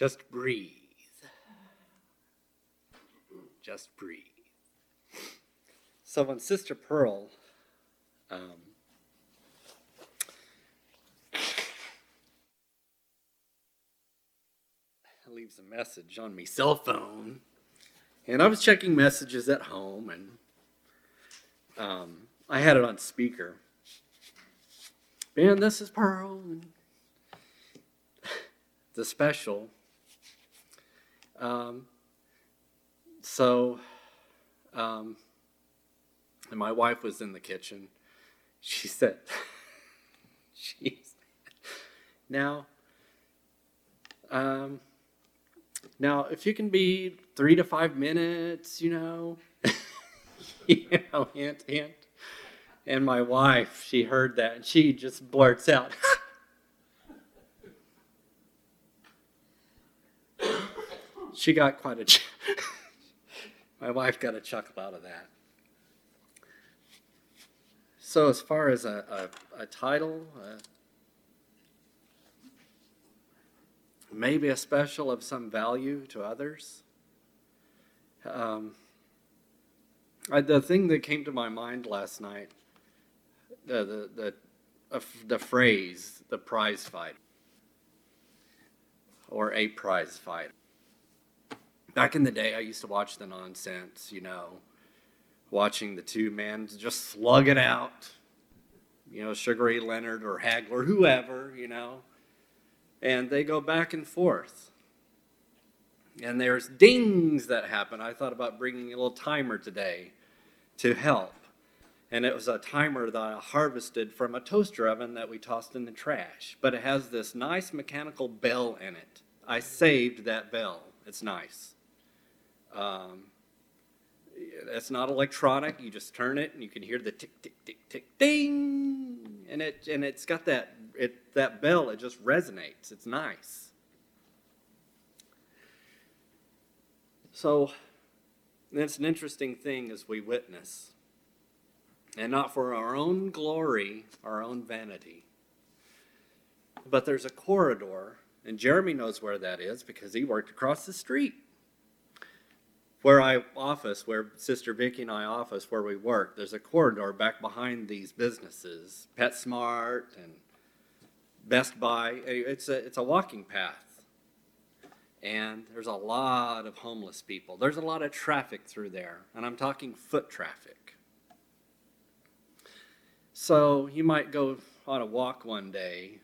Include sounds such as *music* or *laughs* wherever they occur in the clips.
Just breathe. Just breathe. So when Sister Pearl um, leaves a message on my cell phone, and I was checking messages at home, and um, I had it on speaker. Man, this is Pearl. And *sighs* the special. Um, so, um, and my wife was in the kitchen. She said, *laughs* "Jeez, now, um, now if you can be three to five minutes, you know, *laughs* you know, hint, hint." And my wife, she heard that, and she just blurts out. *laughs* she got quite a. Ch- *laughs* my wife got a chuckle out of that. So, as far as a, a, a title, uh, maybe a special of some value to others. Um, I, the thing that came to my mind last night, the the the, uh, the phrase, the prize fight, or a prize fight back in the day, I used to watch the nonsense, you know, watching the two men just slug it out, you know, Sugar Ray Leonard or Hagler, whoever, you know, and they go back and forth. And there's dings that happen. I thought about bringing a little timer today to help. And it was a timer that I harvested from a toaster oven that we tossed in the trash. But it has this nice mechanical bell in it. I saved that bell. It's nice. Um, it's not electronic. You just turn it, and you can hear the tick, tick, tick, tick, ding, and it and it's got that it that bell. It just resonates. It's nice. So, it's an interesting thing as we witness, and not for our own glory, our own vanity. But there's a corridor, and Jeremy knows where that is because he worked across the street where I office, where Sister Vicky and I office, where we work, there's a corridor back behind these businesses, PetSmart and Best Buy. It's a it's a walking path, and there's a lot of homeless people. There's a lot of traffic through there, and I'm talking foot traffic. So you might go on a walk one day,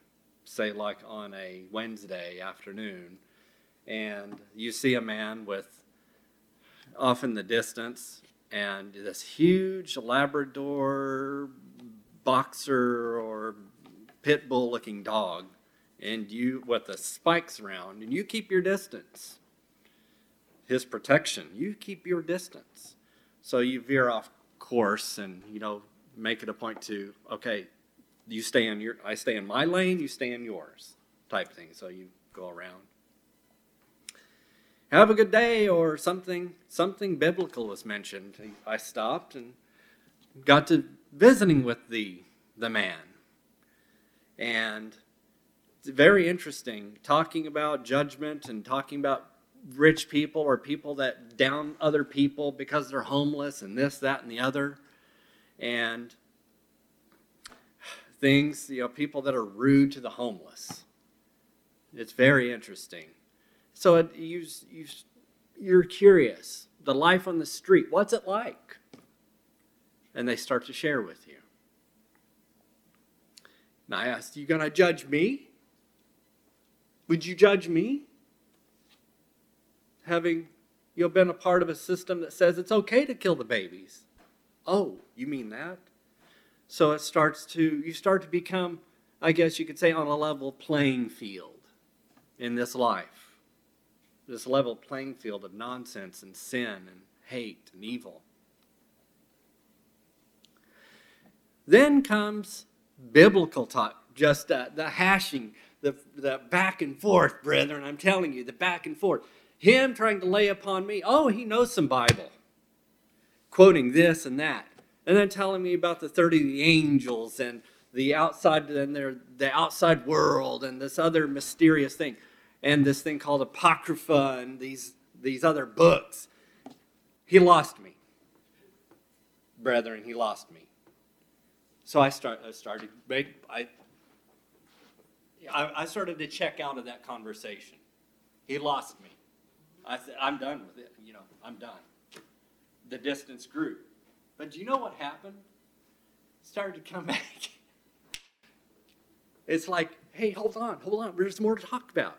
say like on a Wednesday afternoon, and you see a man with off in the distance, and this huge Labrador boxer or pit bull looking dog, and you with the spikes around, and you keep your distance. His protection, you keep your distance. So you veer off course and you know make it a point to okay, you stay in your I stay in my lane, you stay in yours, type thing. So you go around have a good day or something something biblical was mentioned. I stopped and got to visiting with the the man. And it's very interesting talking about judgment and talking about rich people or people that down other people because they're homeless and this that and the other. And things you know people that are rude to the homeless. It's very interesting so it, you, you, you're curious. The life on the street, what's it like? And they start to share with you. And I asked, You going to judge me? Would you judge me? Having you know, been a part of a system that says it's okay to kill the babies. Oh, you mean that? So it starts to, you start to become, I guess you could say, on a level playing field in this life this level playing field of nonsense and sin and hate and evil. Then comes biblical talk, just uh, the hashing, the, the back and forth, brethren. I'm telling you, the back and forth. Him trying to lay upon me, oh, he knows some Bible, quoting this and that, and then telling me about the 30 angels and the outside and the outside world and this other mysterious thing. And this thing called Apocrypha and these, these other books. He lost me. Brethren, he lost me. So I, start, I started, I, I started to check out of that conversation. He lost me. I said, I'm done with it. You know, I'm done. The distance grew. But do you know what happened? It started to come *laughs* back. It's like, hey, hold on, hold on. There's more to talk about.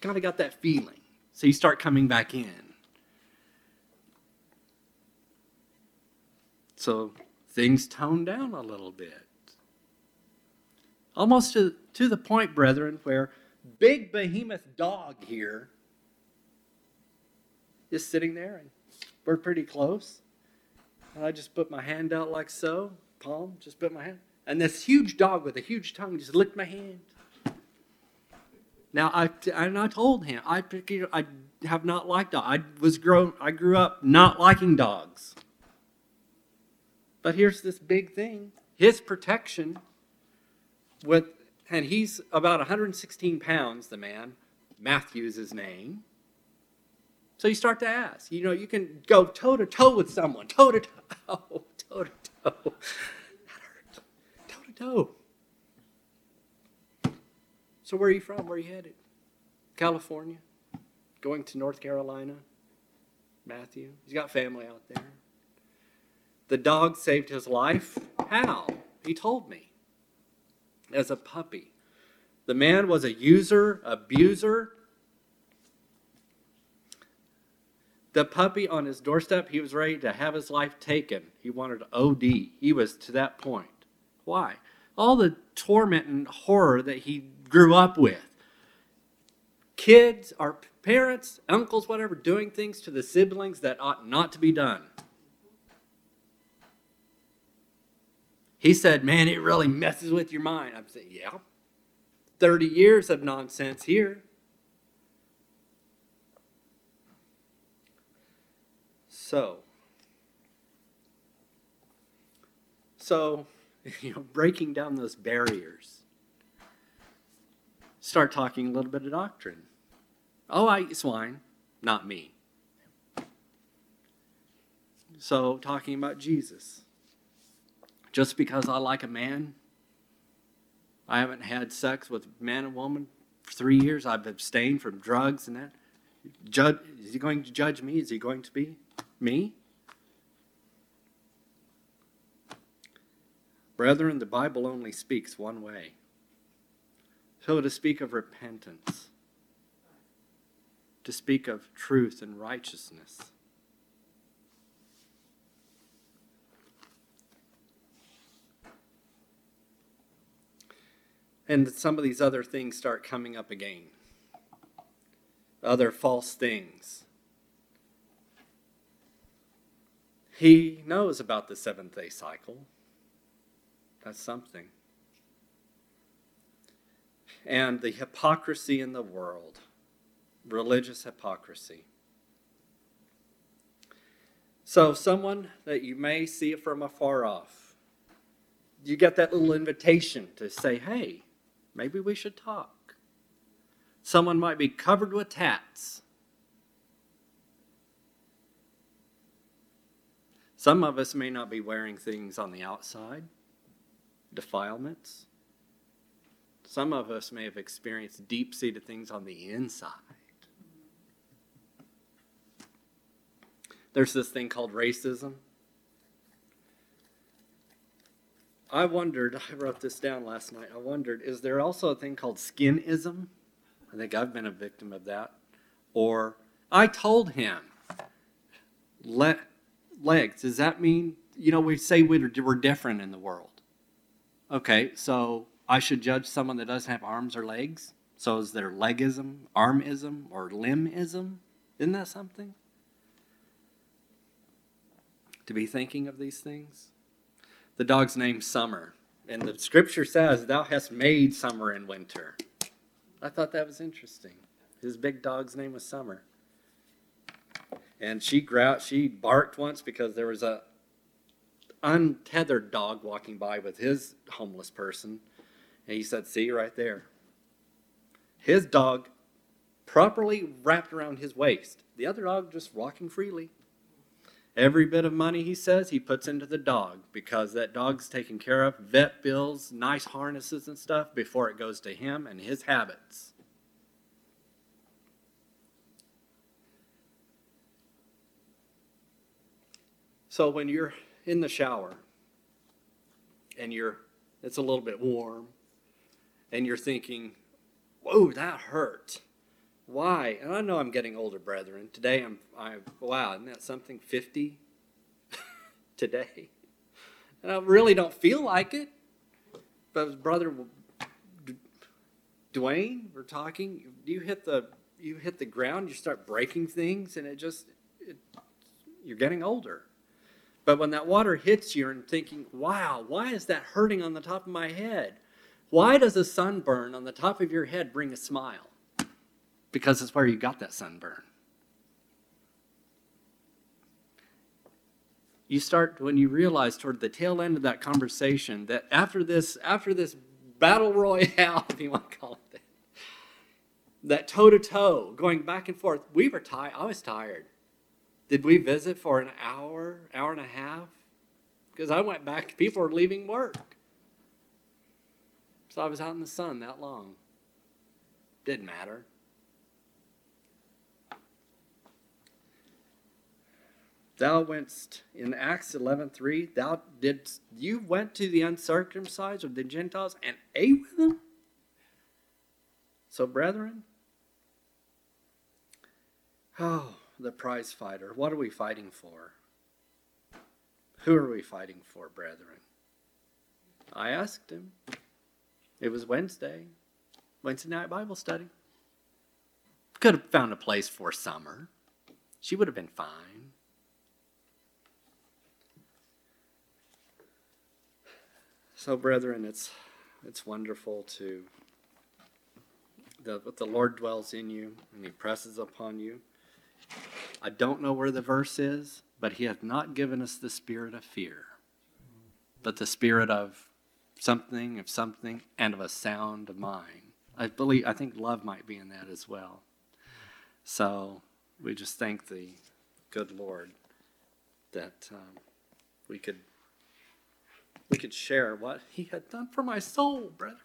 Kind of got that feeling. So you start coming back in. So things tone down a little bit. Almost to, to the point, brethren, where big behemoth dog here is sitting there and we're pretty close. And I just put my hand out like so, palm, just put my hand. And this huge dog with a huge tongue just licked my hand. Now I and I told him I I have not liked dogs. I was grown. I grew up not liking dogs. But here's this big thing: his protection. With and he's about 116 pounds. The man, Matthew's his name. So you start to ask. You know, you can go toe to toe with someone, toe to toe, *laughs* toe to toe. That hurt. Toe to toe. So where are you from? Where are you headed? California? Going to North Carolina? Matthew? He's got family out there. The dog saved his life. How? He told me. As a puppy. The man was a user, abuser, the puppy on his doorstep, he was ready to have his life taken. He wanted OD. He was to that point. Why? All the torment and horror that he grew up with. Kids, our parents, uncles, whatever, doing things to the siblings that ought not to be done. He said, Man, it really messes with your mind. I'm saying, Yeah. 30 years of nonsense here. So, so *laughs* you know, breaking down those barriers. Start talking a little bit of doctrine. Oh, I eat swine, not me. So, talking about Jesus. Just because I like a man, I haven't had sex with man and woman for three years. I've abstained from drugs and that. Judge, is he going to judge me? Is he going to be? Me? Brethren, the Bible only speaks one way. So to speak of repentance, to speak of truth and righteousness. And some of these other things start coming up again. Other false things He knows about the seventh day cycle. That's something. And the hypocrisy in the world, religious hypocrisy. So, someone that you may see from afar off, you get that little invitation to say, hey, maybe we should talk. Someone might be covered with tats Some of us may not be wearing things on the outside, defilements. Some of us may have experienced deep seated things on the inside. There's this thing called racism. I wondered, I wrote this down last night. I wondered, is there also a thing called skinism? I think I've been a victim of that. Or I told him, let legs, does that mean, you know, we say we're, we're different in the world? Okay, so I should judge someone that doesn't have arms or legs? So is there legism, armism, or limbism? Isn't that something? To be thinking of these things? The dog's named Summer, and the scripture says, Thou hast made summer and winter. I thought that was interesting. His big dog's name was Summer and she growled, she barked once because there was a untethered dog walking by with his homeless person, and he said, "See right there." His dog properly wrapped around his waist. The other dog just walking freely. Every bit of money he says he puts into the dog because that dog's taken care of, vet bills, nice harnesses and stuff before it goes to him and his habits. So when you're in the shower and you're it's a little bit warm and you're thinking, "Whoa, that hurt." Why? And I know I'm getting older, brethren. Today I'm, I wow, isn't that something? 50 *laughs* today. And I really don't feel like it. But brother Dwayne, we're talking. You hit the you hit the ground, you start breaking things, and it just it, you're getting older. But when that water hits you, and thinking, "Wow, why is that hurting on the top of my head? Why does a sunburn on the top of your head bring a smile?" because it's where you got that sunburn. You start when you realize toward the tail end of that conversation that after this, after this battle royale, *laughs* if you want to call it that, that toe to toe, going back and forth, we were tired. I was tired. Did we visit for an hour, hour and a half? Because I went back, people were leaving work. So I was out in the sun that long. Didn't matter. thou wentst in acts 11.3 thou didst you went to the uncircumcised or the gentiles and ate with them so brethren oh the prize fighter. What are we fighting for? Who are we fighting for brethren? I asked him. It was wednesday wednesday night bible study. Could have found a place for summer. She would have been fine. So, brethren, it's it's wonderful to that the Lord dwells in you and He presses upon you. I don't know where the verse is, but He hath not given us the spirit of fear, but the spirit of something, of something, and of a sound of mind. I believe I think love might be in that as well. So we just thank the good Lord that um, we could we could share what he had done for my soul, brethren.